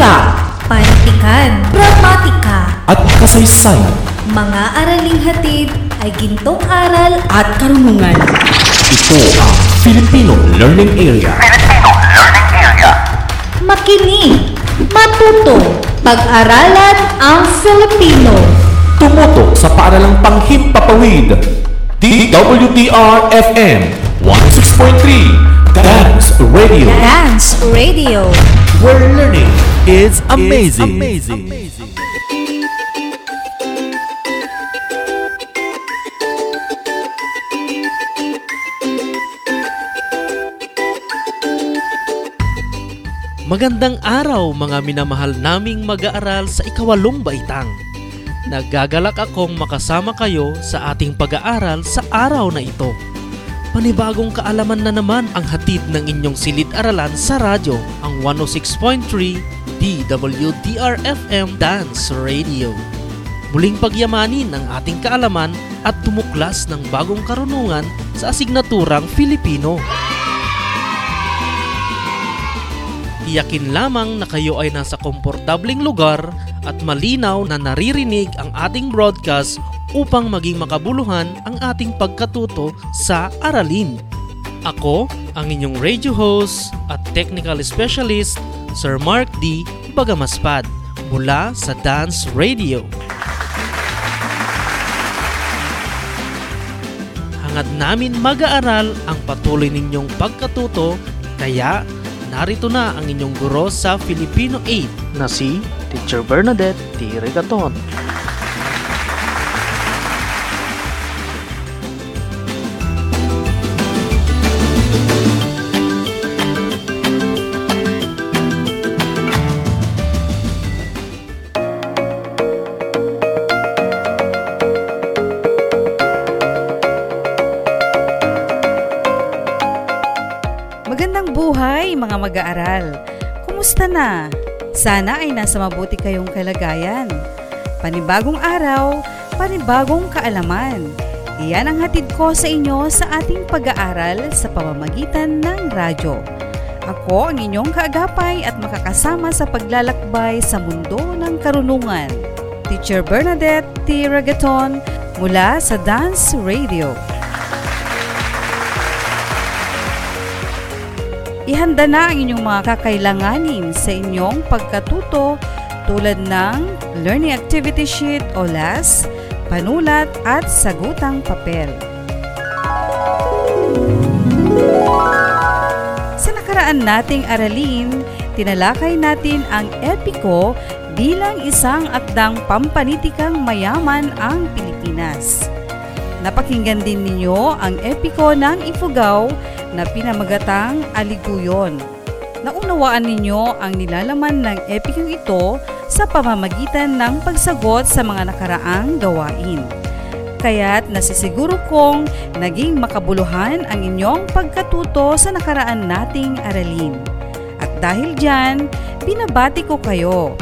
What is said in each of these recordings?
Wika Panitikan, Pragmatika. At kasaysayan. Mga araling hatid ay gintong aral at karunungan. Ito ang Filipino Learning Area. Makinig, matuto, pag-aralan ang Filipino. Tumutok sa paaralang panghimpapawid. DWDR-FM 106.3 Dance Radio. Dance Radio. Where learning is amazing. amazing. Magandang araw mga minamahal naming mag-aaral sa ikawalong baitang. Nagagalak akong makasama kayo sa ating pag-aaral sa araw na ito. Panibagong kaalaman na naman ang hatid ng inyong silid-aralan sa radyo, ang 106.3 DWDR-FM Dance Radio. Muling pagyamanin ang ating kaalaman at tumuklas ng bagong karunungan sa asignaturang Filipino. Tiyakin lamang na kayo ay nasa komportabling lugar at malinaw na naririnig ang ating broadcast upang maging makabuluhan ang ating pagkatuto sa aralin. Ako, ang inyong radio host at technical specialist, Sir Mark D. Bagamaspad mula sa Dance Radio. Hangad namin mag-aaral ang patuloy ninyong pagkatuto kaya narito na ang inyong guro sa Filipino 8 na si Teacher Bernadette T. Regaton. Na? Sana ay nasa mabuti kayong kalagayan. Panibagong araw, panibagong kaalaman. Iyan ang hatid ko sa inyo sa ating pag-aaral sa pamamagitan ng radyo. Ako ang inyong kaagapay at makakasama sa paglalakbay sa mundo ng karunungan. Teacher Bernadette T. Ragaton mula sa Dance Radio. Ihanda na ang inyong mga kakailanganin sa inyong pagkatuto tulad ng Learning Activity Sheet o LAS, panulat at sagutang papel. Sa nakaraan nating aralin, tinalakay natin ang epiko bilang isang akdang pampanitikang mayaman ang Pilipinas. Napakinggan din ninyo ang epiko ng Ifugao na pinamagatang Aliguyon. Naunawaan ninyo ang nilalaman ng epikong ito sa pamamagitan ng pagsagot sa mga nakaraang gawain. Kaya't nasisiguro kong naging makabuluhan ang inyong pagkatuto sa nakaraan nating aralin. At dahil dyan, binabati ko kayo.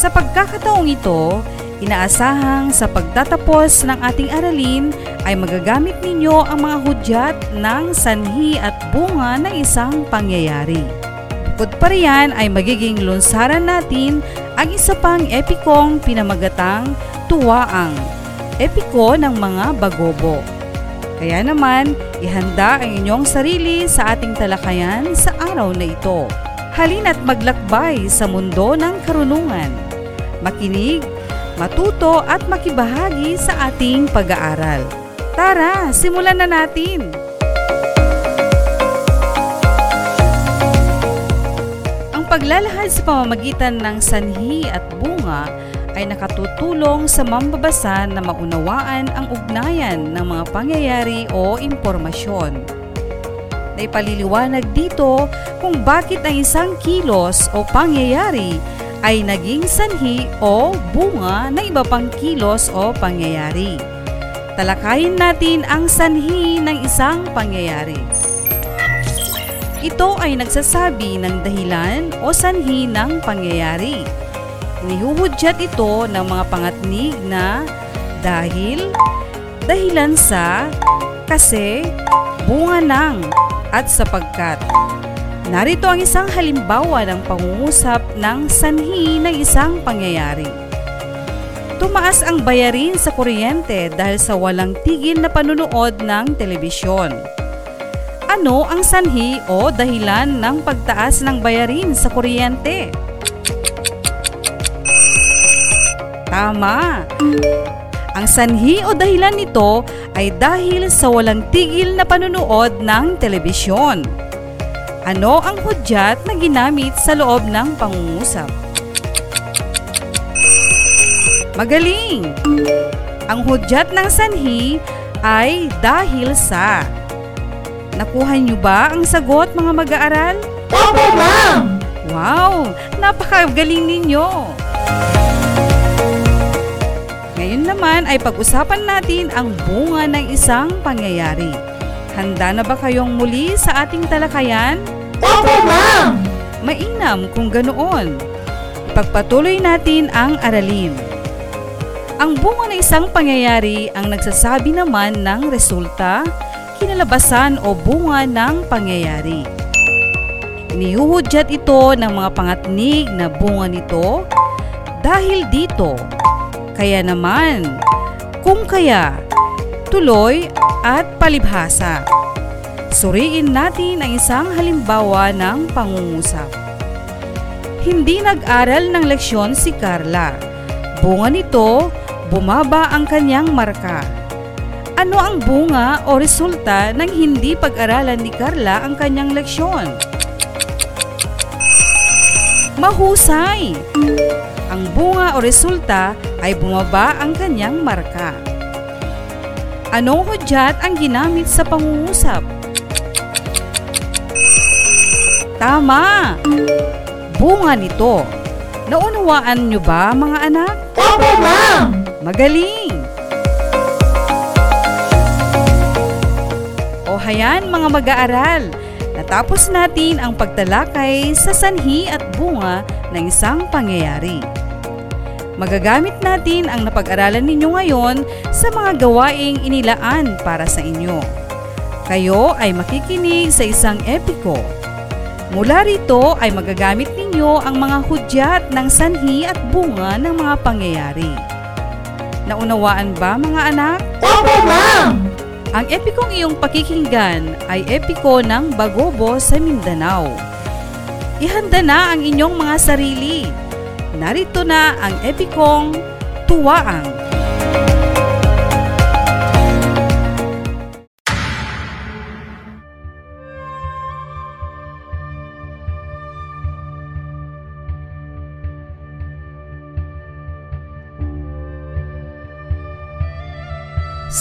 Sa pagkakataong ito, inaasahang sa pagtatapos ng ating aralin ay magagamit ninyo ang mga hudyat ng sanhi at bunga ng isang pangyayari. Bukod pa riyan ay magiging lunsaran natin ang isa pang epikong pinamagatang tuwaang, epiko ng mga bagobo. Kaya naman, ihanda ang inyong sarili sa ating talakayan sa araw na ito. Halina't maglakbay sa mundo ng karunungan. Makinig, matuto at makibahagi sa ating pag-aaral. Tara, simulan na natin! Ang paglalahad sa pamamagitan ng sanhi at bunga ay nakatutulong sa mambabasa na maunawaan ang ugnayan ng mga pangyayari o impormasyon. Naipaliliwanag dito kung bakit ang isang kilos o pangyayari ay naging sanhi o bunga ng iba pang kilos o pangyayari. Talakayin natin ang sanhi ng isang pangyayari. Ito ay nagsasabi ng dahilan o sanhi ng pangyayari. Inihuhudyat ito ng mga pangatnig na dahil, dahilan sa, kasi, bunga ng, at sapagkat. Narito ang isang halimbawa ng pangungusap ng sanhi ng isang pangyayari. Tumaas ang bayarin sa kuryente dahil sa walang tigil na panunood ng telebisyon. Ano ang sanhi o dahilan ng pagtaas ng bayarin sa kuryente? Tama! Ang sanhi o dahilan nito ay dahil sa walang tigil na panunood ng telebisyon. Ano ang hudyat na ginamit sa loob ng pangungusap? Magaling! Ang hudyat ng sanhi ay dahil sa. Nakuha niyo ba ang sagot mga mag-aaral? Opo, ma'am! Wow! Napakagaling ninyo! Ngayon naman ay pag-usapan natin ang bunga ng isang pangyayari. Handa na ba kayong muli sa ating talakayan? Opo, ma'am! Mainam kung ganoon. Ipagpatuloy natin ang aralin. Ang bunga ng isang pangyayari ang nagsasabi naman ng resulta, kinalabasan o bunga ng pangyayari. Inihuhudyat ito ng mga pangatnig na bunga nito dahil dito. Kaya naman, kung kaya, tuloy at palibhasa. Suriin natin ang isang halimbawa ng pangungusap. Hindi nag-aral ng leksyon si Carla. Bunga nito, bumaba ang kanyang marka. Ano ang bunga o resulta ng hindi pag-aralan ni Carla ang kanyang leksyon? Mahusay! Ang bunga o resulta ay bumaba ang kanyang marka. Anong hudyat ang ginamit sa pangungusap? Tama! Bunga nito. Naunawaan nyo ba mga anak? Opo, ma'am! Magaling! O hayan mga mag-aaral, natapos natin ang pagtalakay sa sanhi at bunga ng isang pangyayari. Magagamit natin ang napag-aralan ninyo ngayon sa mga gawaing inilaan para sa inyo. Kayo ay makikinig sa isang epiko. Mula rito ay magagamit ninyo ang mga hudyat ng sanhi at bunga ng mga pangyayari. Naunawaan ba mga anak? Opo, ma'am! Ang epikong iyong pakikinggan ay epiko ng Bagobo sa Mindanao. Ihanda na ang inyong mga sarili. Narito na ang epikong Tuwaang.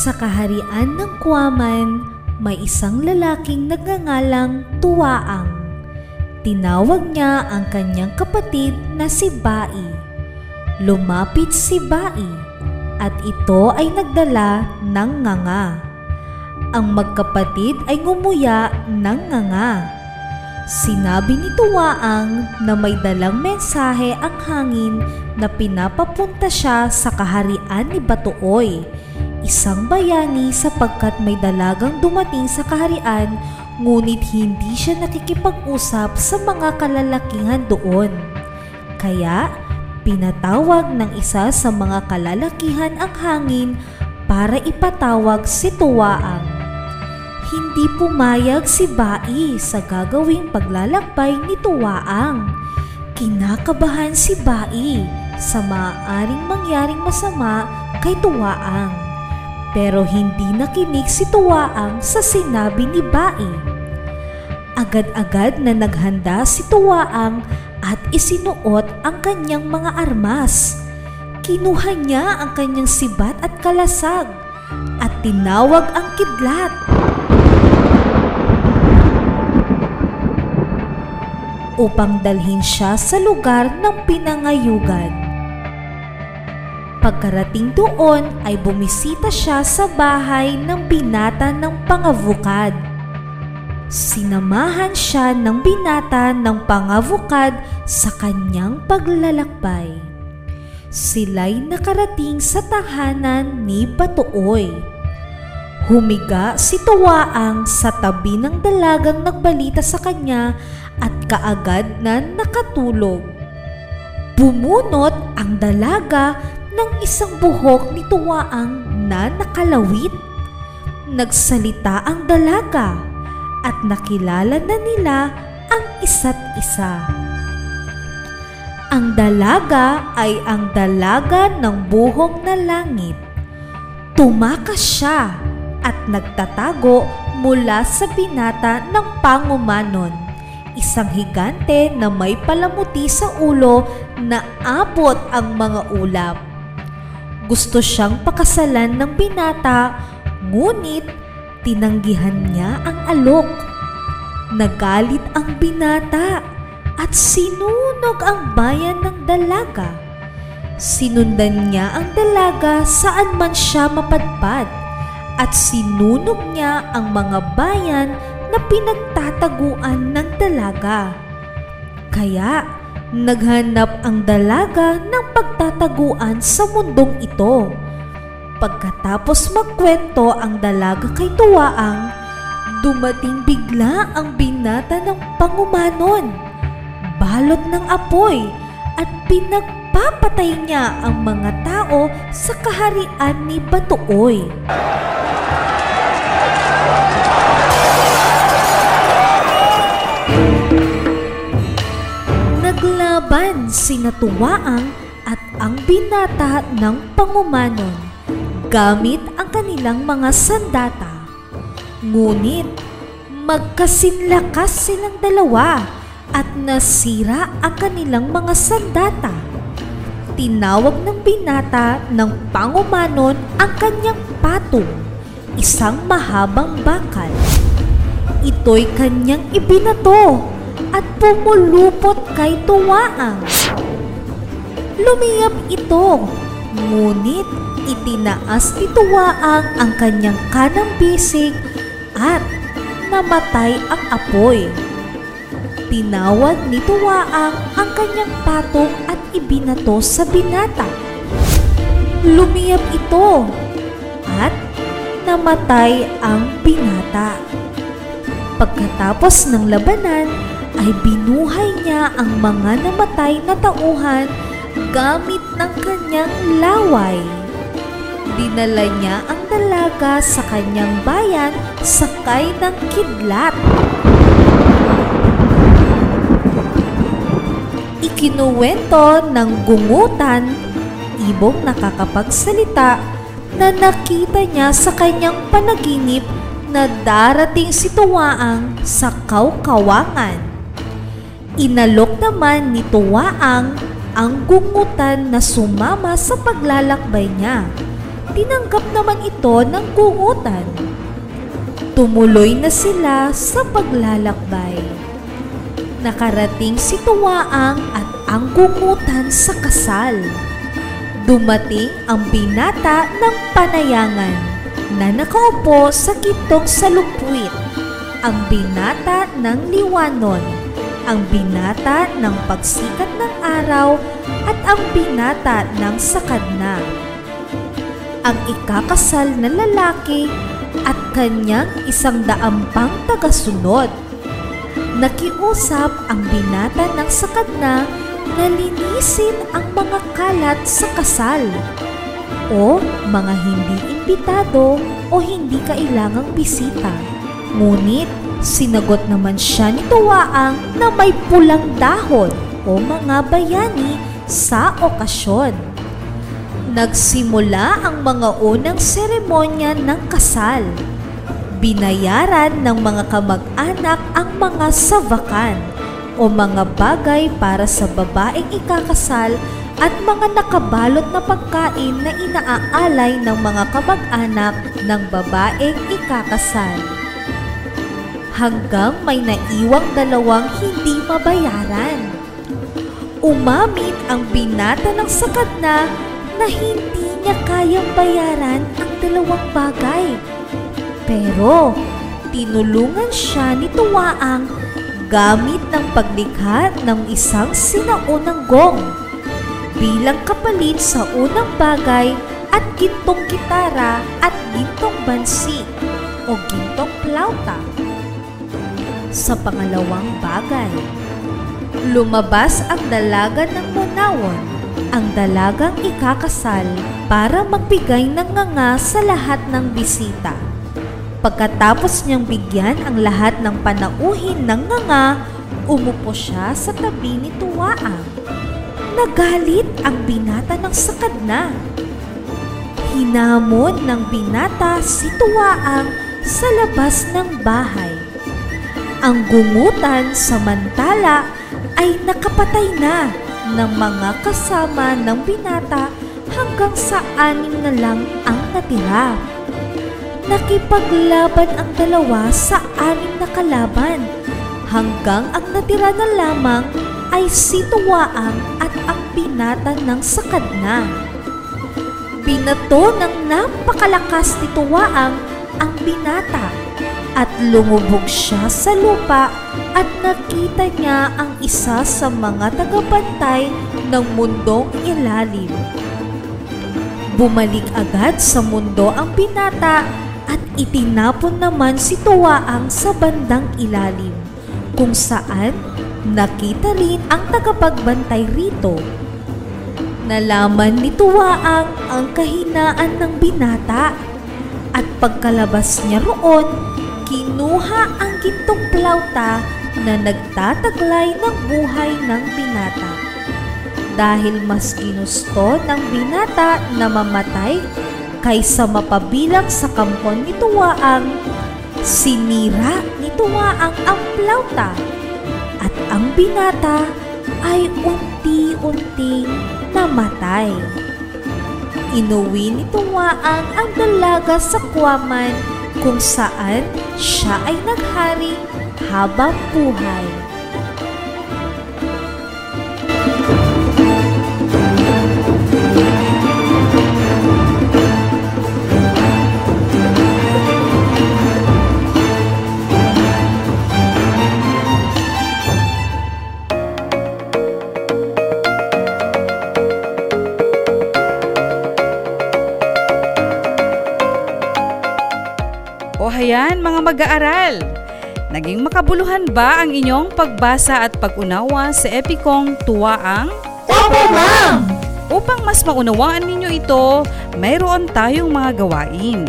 Sa kaharian ng Kuwaman, may isang lalaking nagngangalang Tuwaang. Tinawag niya ang kanyang kapatid na si Bai. Lumapit si Bai at ito ay nagdala ng nganga. Ang magkapatid ay ngumuya ng nganga. Sinabi ni Tuwaang na may dalang mensahe ang hangin na pinapapunta siya sa kaharian ni Batuoy, isang bayani sapagkat may dalagang dumating sa kaharian ngunit hindi siya nakikipag-usap sa mga kalalakihan doon. Kaya, pinatawag ng isa sa mga kalalakihan ang hangin para ipatawag si Tuwaang. Hindi pumayag si Bai sa gagawing paglalakbay ni Tuwaang. Kinakabahan si Bai sa maaaring mangyaring masama kay Tuwaang. Pero hindi nakinig si Tuwaang sa sinabi ni Bai. Agad-agad na naghanda si Tuwaang at isinuot ang kanyang mga armas. kinuha niya ang kanyang sibat at kalasag at tinawag ang kidlat. upang dalhin siya sa lugar ng pinangayugan. Pagkarating doon ay bumisita siya sa bahay ng binata ng pangavukad. Sinamahan siya ng binata ng pangavukad sa kanyang paglalakbay. Sila'y nakarating sa tahanan ni Batuoy. Humiga si Tuwaang sa tabi ng dalagang nagbalita sa kanya at kaagad na nakatulog. Bumunot ang dalaga ng isang buhok ni Tuwaang na nakalawit. Nagsalita ang dalaga at nakilala na nila ang isa't isa. Ang dalaga ay ang dalaga ng buhok na langit. Tumakas siya at nagtatago mula sa binata ng pangumanon isang higante na may palamuti sa ulo na abot ang mga ulap. Gusto siyang pakasalan ng binata, ngunit tinanggihan niya ang alok. Nagalit ang binata at sinunog ang bayan ng dalaga. Sinundan niya ang dalaga saan man siya mapadpad at sinunog niya ang mga bayan na pinagtataguan ng dalaga. Kaya naghanap ang dalaga ng pagtataguan sa mundong ito. Pagkatapos magkwento ang dalaga kay Tuwaang, dumating bigla ang binata ng pangumanon. Balot ng apoy at pinagpapatay niya ang mga tao sa kaharian ni Batuoy. Naglaban sina Tuwaang at ang binata ng pangumanon gamit ang kanilang mga sandata. Ngunit magkasinlakas silang dalawa at nasira ang kanilang mga sandata. Tinawag ng binata ng pangumanon ang kanyang patong, isang mahabang bakal. Ito'y kanyang ibinato at pumulupot kay Tuwaang. Lumiyap ito, ngunit itinaas ni Tuwaang ang kanyang kanang bisig at namatay ang apoy. Tinawag ni Tuwaang ang kanyang patong at ibinato sa binata. Lumiyap ito at namatay ang binata. Pagkatapos ng labanan, ay binuhay niya ang mga namatay na tauhan gamit ng kanyang laway. Dinala niya ang dalaga sa kanyang bayan sakay ng kidlat. Ikinuwento ng gungutan, ibong nakakapagsalita na nakita niya sa kanyang panaginip na darating si Tuwaang sa Kaukawangan. Inalok naman ni Tuwaang ang gungutan na sumama sa paglalakbay niya. Tinanggap naman ito ng gungutan. Tumuloy na sila sa paglalakbay. Nakarating si Tuwaang at ang gungutan sa kasal. Dumating ang binata ng panayangan na nakaupo sa kitong salupwit, ang binata ng liwanon, ang binata ng pagsikat ng araw at ang binata ng sakadna. Ang ikakasal na lalaki at kanyang isang daampang tagasunod. Nakiusap ang binata ng sakadna na linisin ang mga kalat sa kasal o mga hindi imbitado o hindi kailangang bisita. Ngunit sinagot naman siya ni Tuwaang na may pulang dahon o mga bayani sa okasyon. Nagsimula ang mga unang seremonya ng kasal. Binayaran ng mga kamag-anak ang mga savakan o mga bagay para sa babaeng ikakasal at mga nakabalot na pagkain na inaaalay ng mga kamag-anak ng babaeng ikakasal. Hanggang may naiwang dalawang hindi mabayaran. Umamit ang binata ng sakad na na hindi niya kayang bayaran ang dalawang bagay. Pero tinulungan siya ni Tuwaang gamit ng paglikha ng isang sinaunang gong bilang kapalit sa unang bagay at gintong gitara at gintong bansi o gintong plauta. Sa pangalawang bagay, lumabas ang dalaga ng Monawon, ang dalagang ikakasal para magbigay ng nganga sa lahat ng bisita. Pagkatapos niyang bigyan ang lahat ng panauhin ng nganga, umupo siya sa tabi ni Tuwaang. Nagalit ang binata ng sakad na. Hinamon ng binata si Tuwaang sa labas ng bahay. Ang gungutan samantala ay nakapatay na ng mga kasama ng binata hanggang sa anim na lang ang natira. Nakipaglaban ang dalawa sa anim na kalaban hanggang ang natira na lamang ay si Tuwaang at ang binata ng sakad na. Binato ng napakalakas ni Tuwaang ang binata at lumubog siya sa lupa at nakita niya ang isa sa mga tagabantay ng mundong ilalim. Bumalik agad sa mundo ang binata at itinapon naman si Tuwaang sa bandang ilalim kung saan nakita rin ang tagapagbantay rito. Nalaman ni Tuwaang ang kahinaan ng binata at pagkalabas niya roon, kinuha ang gintong plauta na nagtataglay ng buhay ng binata. Dahil mas ginusto ng binata na mamatay kaysa mapabilang sa kampon ni Tuwaang, sinira ni Tuwaang ang plauta at ang binata ay unti-unting namatay. Inuwi ni Tuwaang ang dalaga sa kwaman kung saan siya ay naghari habang buhay. Mag-aaral, naging makabuluhan ba ang inyong pagbasa at pag-unawa sa epikong Tuwaang? Opo, ma'am! Upang mas maunawaan ninyo ito, mayroon tayong mga gawain.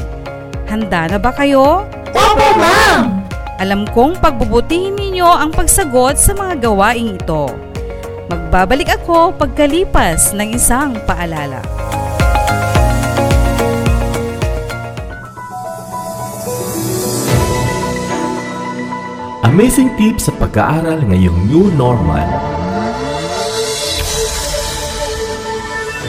Handa na ba kayo? Opo, ma'am! Alam kong pagbubutihin ninyo ang pagsagot sa mga gawaing ito. Magbabalik ako pagkalipas ng isang paalala. Amazing tips sa pag-aaral ngayong new normal.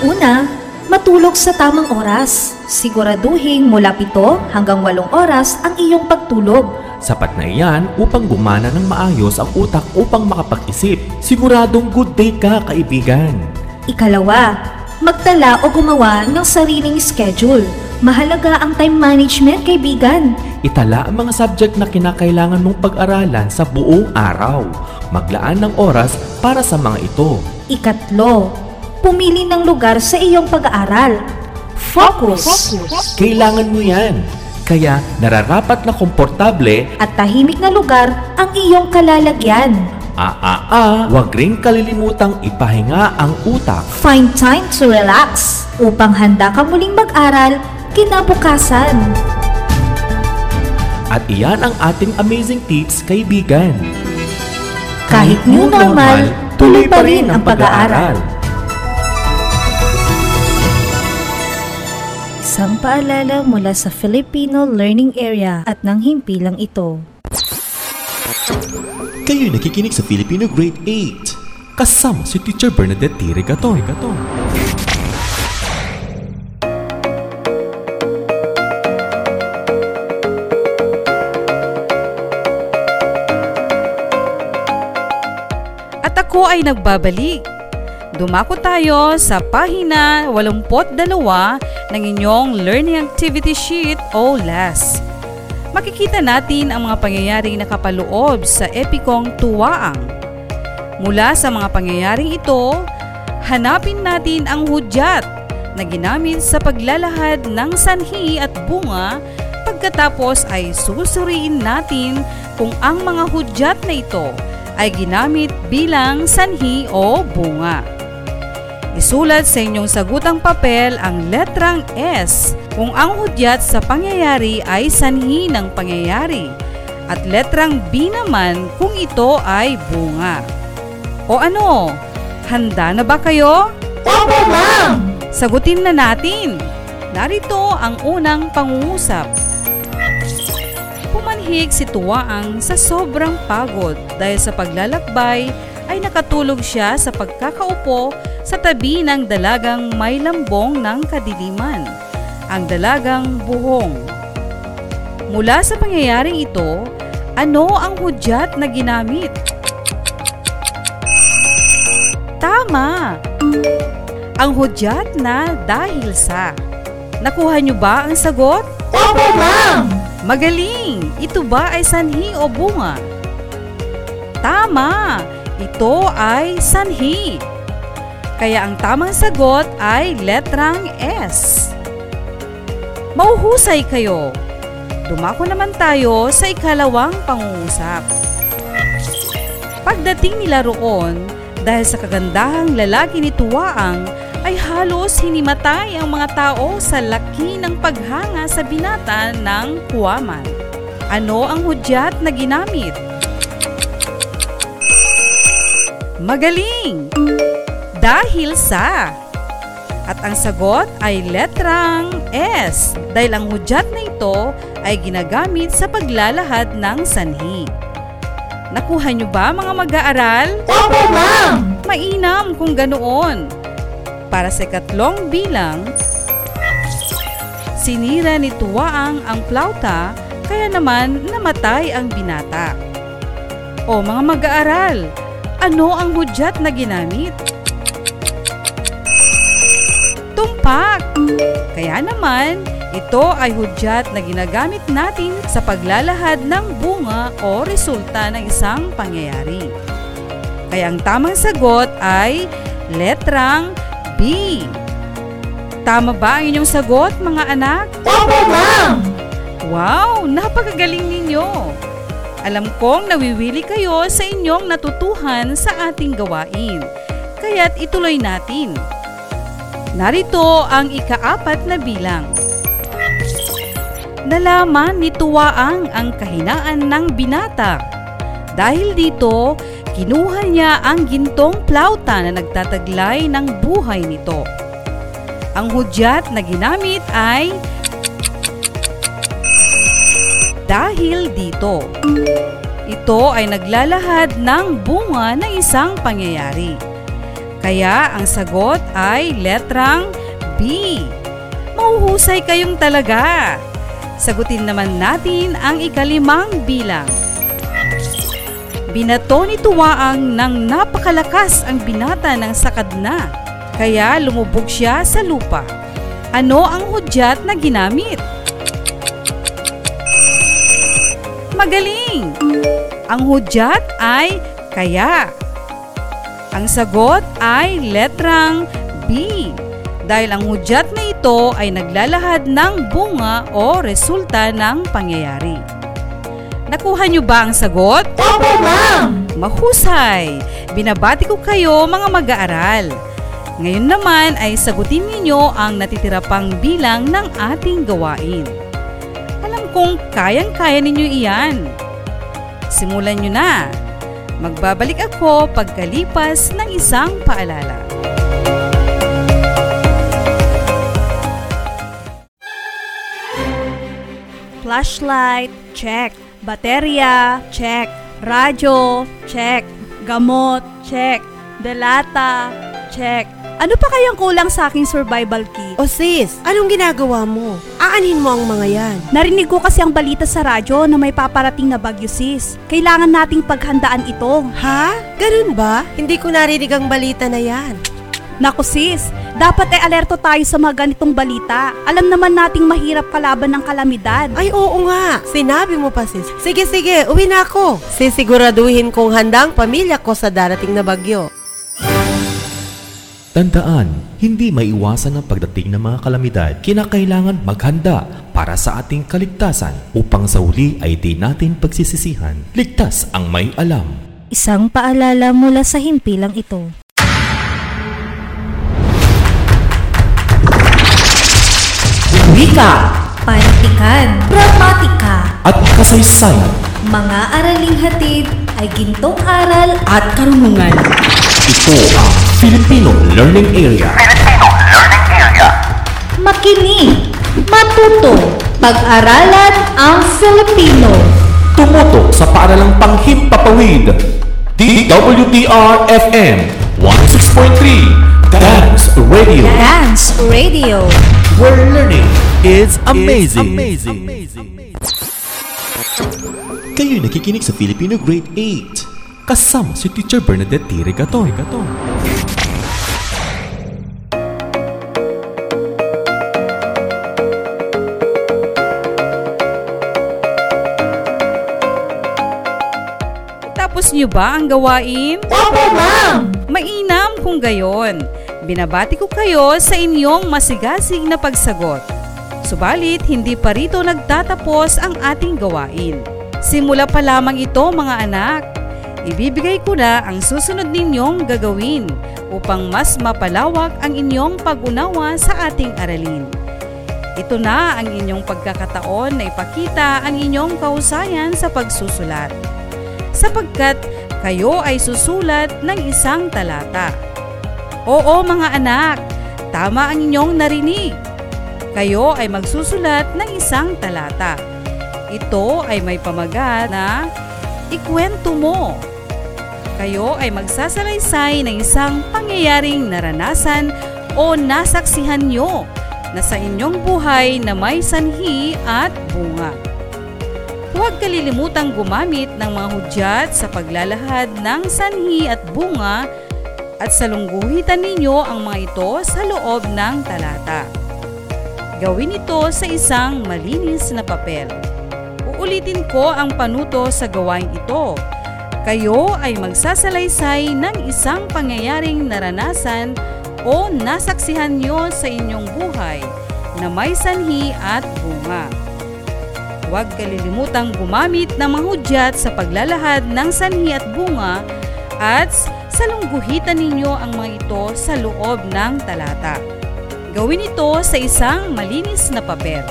Una, matulog sa tamang oras. Siguraduhin mula 7 hanggang 8 oras ang iyong pagtulog. Sapat na iyan upang gumana ng maayos ang utak upang makapag-isip. Siguradong good day ka, kaibigan. Ikalawa, magtala o gumawa ng sariling schedule. Mahalaga ang time management, kaibigan. Itala ang mga subject na kinakailangan mong pag-aralan sa buong araw. Maglaan ng oras para sa mga ito. Ikatlo, pumili ng lugar sa iyong pag-aaral. Focus. Kailangan mo yan. Kaya nararapat na komportable At tahimik na lugar ang iyong kalalagyan. Aa, wag ring kalilimutang ipahinga ang utak. Find time to relax upang handa ka muling mag-aral kinabukasan. At iyan ang ating amazing tips, kaibigan. Kahit new normal, tuloy pa rin ang pag-aaral. Isang paalala mula sa Filipino Learning Area at ng himpilang ito. Kayo'y nakikinig sa Filipino Grade 8. kasama si Teacher Bernadette T. Regaton. Ay nagbabalik. Dumako tayo sa pahina 82 ng inyong Learning Activity Sheet o LAS. Makikita natin ang mga pangyayaring nakapaloob sa epikong tuwaang. Mula sa mga pangyayaring ito, hanapin natin ang hudyat na ginamit sa paglalahad ng sanhi at bunga pagkatapos ay susuriin natin kung ang mga hudyat na ito ay ginamit bilang sanhi o bunga. Isulat sa inyong sagutang papel ang letrang S kung ang hudyat sa pangyayari ay sanhi ng pangyayari at letrang B naman kung ito ay bunga. O ano? Handa na ba kayo? Opo, ma'am! Sagutin na natin. Narito ang unang pangungusap. Pumanhig si Tuwaang sa sobrang pagod dahil sa paglalakbay ay nakatulog siya sa pagkakaupo sa tabi ng dalagang may lambong ng kadiliman, ang dalagang buhong. Mula sa pangyayaring ito, ano ang hudyat na ginamit? Tama! Ang hudyat na dahil sa. Nakuha niyo ba ang sagot? Opo, ma'am! Magaling! Ito ba ay sanhi o bunga? Tama! Ito ay sanhi. Kaya ang tamang sagot ay letrang S. Mauhusay kayo. Dumako naman tayo sa ikalawang pangungusap. Pagdating nila roon, dahil sa kagandahang lalaki ni Tuwaang, halos hinimatay ang mga tao sa laki ng paghanga sa binata ng kuwaman. Ano ang hudyat na ginamit? Magaling! Dahil sa At ang sagot ay letrang S dahil ang hudyat na ito ay ginagamit sa paglalahad ng sanhi. Nakuha niyo ba mga mag-aaral? Opo, ma'am! Mainam kung ganoon. Para sa ikatlong bilang, sinira ni Tuwaang ang plauta kaya naman namatay ang binata. O mga mag-aaral, ano ang hudyat na ginamit? Tumpak! Kaya naman, ito ay hudyat na ginagamit natin sa paglalahad ng bunga o resulta ng isang pangyayari. Kaya ang tamang sagot ay letrang B. Tama ba ang inyong sagot, mga anak? Opo, ma'am! Wow! Napakagaling ninyo! Alam kong nawiwili kayo sa inyong natutuhan sa ating gawain. Kaya't ituloy natin. Narito ang ikaapat na bilang. Nalaman ni Tuwaang ang kahinaan ng binata. Dahil dito, kinuha niya ang gintong plauta na nagtataglay ng buhay nito. Ang hudyat na ginamit ay dahil dito. Ito ay naglalahad ng bunga ng isang pangyayari. Kaya ang sagot ay letrang B. Mauhusay kayong talaga. Sagutin naman natin ang ikalimang bilang. Binato ni Tuwaang ng napakalakas ang binata ng sakadna, kaya lumubog siya sa lupa. Ano ang hudyat na ginamit? Magaling! Ang hudyat ay kaya. Ang sagot ay letrang B. Dahil ang hudyat na ito ay naglalahad ng bunga o resulta ng pangyayari. Nakuha niyo ba ang sagot? Opo, ma'am! Mahusay! Binabati ko kayo mga mag-aaral. Ngayon naman ay sagutin ninyo ang natitira pang bilang ng ating gawain. Alam kong kayang-kaya ninyo iyan. Simulan nyo na. Magbabalik ako pagkalipas ng isang paalala. Flashlight, check. Baterya, check. Radyo, check. Gamot, check. Delata. Check. Ano pa kayang kulang sa aking survival kit? O sis, anong ginagawa mo? Aanin mo ang mga yan. Narinig ko kasi ang balita sa radyo na may paparating na bagyo sis. Kailangan nating paghandaan ito. Ha? Ganun ba? Hindi ko narinig ang balita na yan. Naku sis, dapat ay alerto tayo sa mga ganitong balita. Alam naman nating mahirap kalaban ng kalamidad. Ay oo nga, sinabi mo pa sis. Sige sige, uwi na ako. Sisiguraduhin kong handang pamilya ko sa darating na bagyo. Tandaan, hindi maiwasan ang pagdating ng mga kalamidad. Kinakailangan maghanda para sa ating kaligtasan upang sa huli ay di natin pagsisisihan. Ligtas ang may alam. Isang paalala mula sa himpilang ito. Wika Pantikan, gramatika, at kasaysayan. mga araling hatid ay gintong aral At karunungan. Ito ang Filipino Learning Area. Makinig, matuto, pag-aralan ang Filipino. Tumutok sa paaralang panghimpapawid. DWDR-FM 106.3 Dance Radio. Dance Radio. Where learning is amazing. Kayo'y nakikinig sa Filipino Grade 8. Kasama si Teacher Bernadette T. Regaton. Tapos niyo ba ang gawain? Opo, ma'am! Mainam kung gayon. Binabati ko kayo sa inyong masigasig na pagsagot. Subalit, hindi pa rito nagtatapos ang ating gawain. Simula pa lamang ito mga anak. Ibibigay ko na ang susunod ninyong gagawin upang mas mapalawak ang inyong pag-unawa sa ating aralin. Ito na ang inyong pagkakataon na ipakita ang inyong kausayan sa pagsusulat. Sapagkat kayo ay susulat ng isang talata. Oo mga anak, tama ang inyong narinig. Kayo ay magsusulat ng isang talata. Ito ay may pamagat na ikwento mo. Kayo ay magsasalaysay ng isang pangyayaring naranasan o nasaksihan nyo na sa inyong buhay na may sanhi at bunga. Huwag kalilimutang gumamit ng mga hudyat sa paglalahad ng sanhi at bunga at salungguhitan ninyo ang mga ito sa loob ng talata. Gawin ito sa isang malinis na papel. Uulitin ko ang panuto sa gawain ito. Kayo ay magsasalaysay ng isang pangyayaring naranasan o nasaksihan nyo sa inyong buhay na may sanhi at bunga. Huwag kalilimutang gumamit ng mga sa paglalahad ng sanhi at bunga at salungguhitan ninyo ang mga ito sa loob ng talata. Gawin ito sa isang malinis na papel.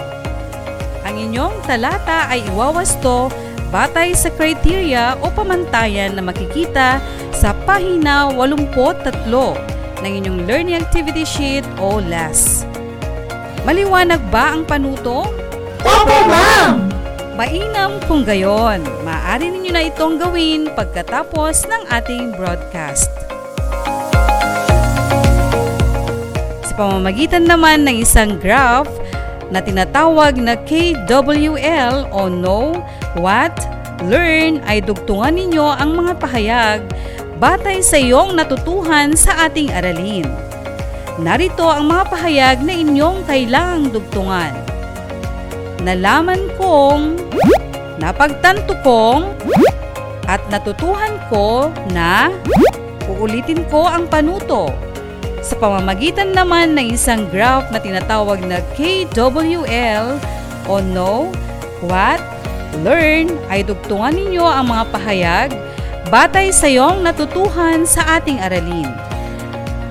Ang inyong talata ay iwawasto batay sa kriteria o pamantayan na makikita sa pahina 83 ng inyong Learning Activity Sheet o LAS. Maliwanag ba ang panuto? Opo, ma'am! Mainam kung gayon, maaari ninyo na itong gawin pagkatapos ng ating broadcast. Sa pamamagitan naman ng isang graph na tinatawag na KWL o Know, What, Learn ay dugtungan ninyo ang mga pahayag batay sa iyong natutuhan sa ating aralin. Narito ang mga pahayag na inyong kailangang dugtungan. Nalaman kong, napagtanto kong, at natutuhan ko na uulitin ko ang panuto. Sa pamamagitan naman ng isang graph na tinatawag na KWL o Know, What, Learn ay dugtungan ninyo ang mga pahayag batay sa iyong natutuhan sa ating aralin.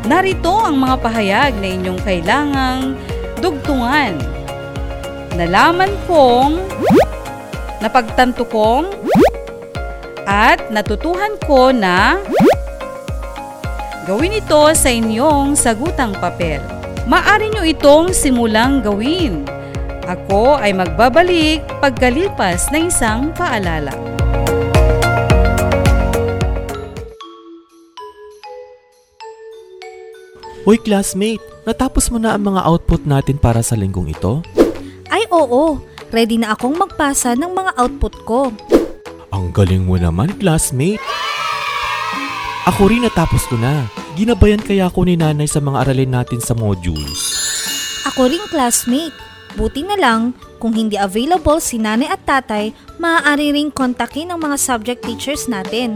Narito ang mga pahayag na inyong kailangang dugtungan. Nalaman kong, napagtanto kong, at natutuhan ko na gawin ito sa inyong sagutang papel. Maari nyo itong simulang gawin. Ako ay magbabalik pagkalipas ng isang paalala. Hoy classmate, natapos mo na ang mga output natin para sa linggong ito? Ay oo, ready na akong magpasa ng mga output ko. Ang galing mo naman, classmate. Ako rin natapos ko na. Ginabayan kaya ako ni nanay sa mga aralin natin sa modules. Ako ring classmate. Buti na lang, kung hindi available si nanay at tatay, maaari ring kontakin ang mga subject teachers natin.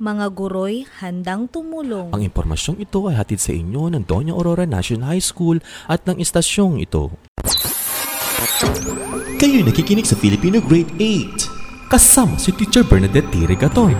Mga guroy handang tumulong. Ang impormasyong ito ay hatid sa inyo ng Doña Aurora National High School at ng istasyong ito. Kayo'y nakikinig sa Filipino Grade 8. Kasama si Teacher Bernadette T. Regaton.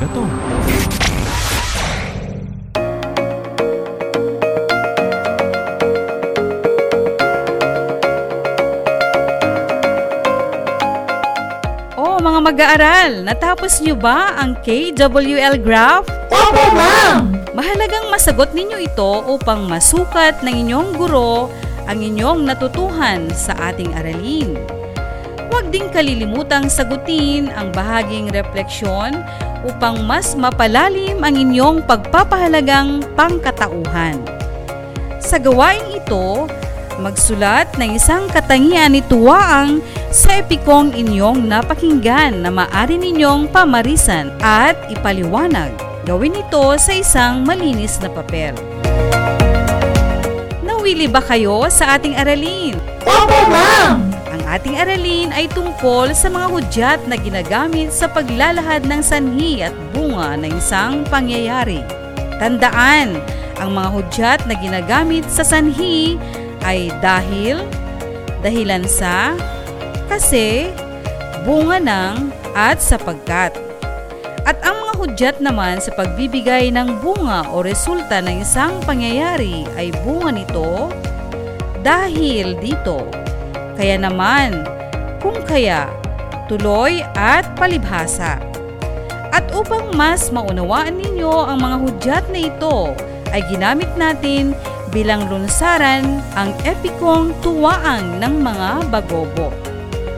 Mag-aaral, natapos niyo ba ang KWL graph? Opo, ma'am! Mahalagang masagot ninyo ito upang masukat ng inyong guro ang inyong natutuhan sa ating aralin. Huwag ding kalilimutang sagutin ang bahaging refleksyon upang mas mapalalim ang inyong pagpapahalagang pangkatauhan. Sa gawaing ito, magsulat ng isang katangian ni Tuwaang sa epikong inyong napakinggan na maari ninyong pamarisan at ipaliwanag. Gawin ito sa isang malinis na papel. Nawili ba kayo sa ating aralin? Opo, ma'am! Ang ating aralin ay tungkol sa mga hudyat na ginagamit sa paglalahad ng sanhi at bunga ng isang pangyayari. Tandaan, ang mga hudyat na ginagamit sa sanhi ay dahil, dahilan sa, kasi, bunga ng, at sapagkat. At ang mga hudyat naman sa pagbibigay ng bunga o resulta ng isang pangyayari ay bunga nito dahil dito. Kaya naman, kung kaya, tuloy at palibhasa. At upang mas maunawaan ninyo ang mga hudyat na ito, ay ginamit natin bilang lunsaran ang epikong tuwaang ng mga bagobo.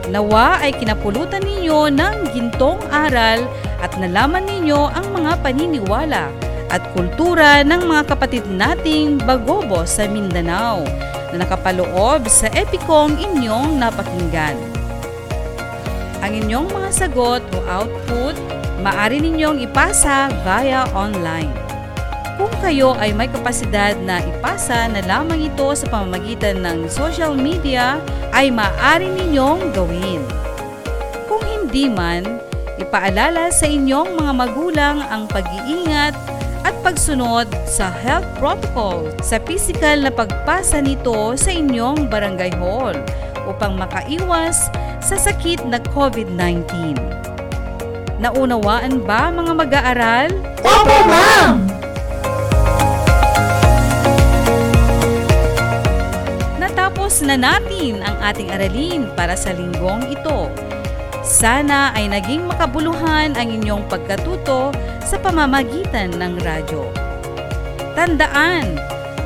Nawa ay kinapulutan ninyo ng gintong aral at nalaman ninyo ang mga paniniwala at kultura ng mga kapatid nating bagobo sa Mindanao na nakapaloob sa epikong inyong napakinggan. Ang inyong mga sagot o output, maaari ninyong ipasa via online. Kung kayo ay may kapasidad na ipasa na lamang ito sa pamamagitan ng social media, ay maaari ninyong gawin. Kung hindi man, ipaalala sa inyong mga magulang ang pag-iingat at pagsunod sa health protocol sa physical na pagpasa nito sa inyong barangay hall upang makaiwas sa sakit na COVID-19. Naunawaan ba mga mag-aaral? Opo, ma'am! Natapos na natin ang ating aralin para sa linggong ito. Sana ay naging makabuluhan ang inyong pagkatuto sa pamamagitan ng radyo. Tandaan,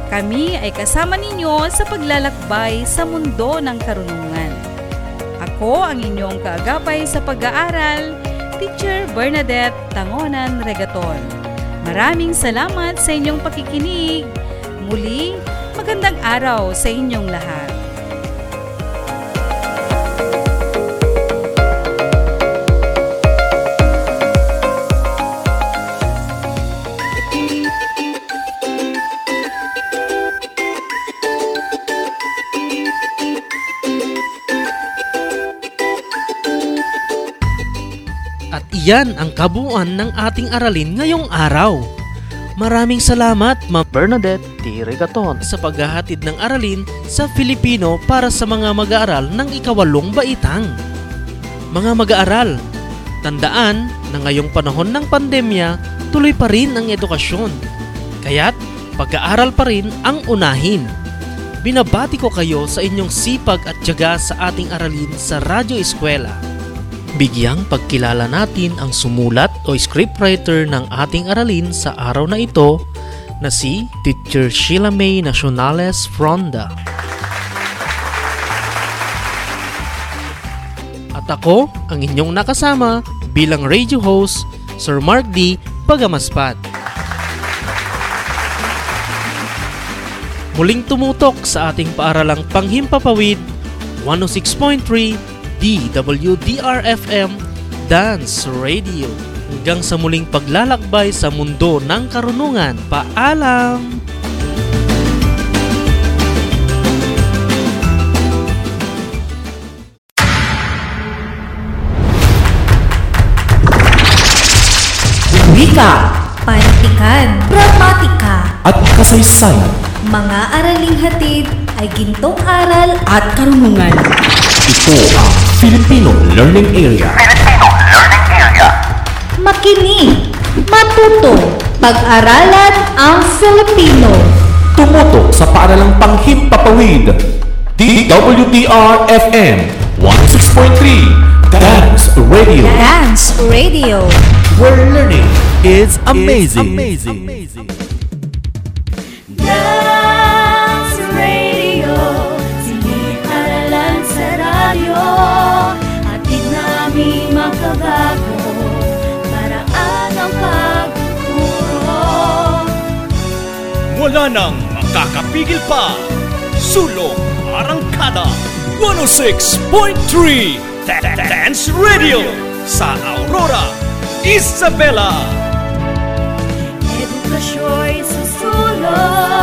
kami ay kasama ninyo sa paglalakbay sa mundo ng karunungan. Ako ang inyong kaagapay sa pag-aaral, Teacher Bernadette Tangonan Regaton. Maraming salamat sa inyong pakikinig. Muli, magandang araw sa inyong lahat. At iyan ang kabuuan ng ating aralin ngayong araw. Maraming salamat, Ma'am Bernadette T. Regaton sa paghahatid ng aralin sa Filipino para sa mga mag-aaral ng ikawalong baitang. Mga mag-aaral, tandaan na ngayong panahon ng pandemya, tuloy pa rin ang edukasyon. Kaya't pag-aaral pa rin ang unahin. binabati ko kayo sa inyong sipag at tiyaga sa ating aralin sa Radyo Eskwela. Bigyang pagkilala natin ang sumulat o scriptwriter ng ating aralin sa araw na ito na si Teacher Sheila May Nacionales Fronda. At ako, ang inyong nakasama bilang radio host, Sir Mark D. Pagamaspat. Muling tumutok sa ating paaralang panghimpapawid 106.3 DWDR-FM Dance Radio. Hanggang sa muling paglalakbay sa mundo ng karunungan. Paalam! Wika, Pantikan, Gramatika, At kasaysayan, mga araling hatid ay gintong aral At karunungan. Ito ang Filipino Learning Area. makinig, matuto, pag-aralan ang Filipino. Tumutok sa paaralang panghimpapawid. DWDR-FM 106.3 Dance Radio. Dance Radio. Where learning is amazing. Dance Pumipigil pa! Sulong Arangkada 106.3 Dance Radio sa Aurora, Isabela Edukasyo'y susulong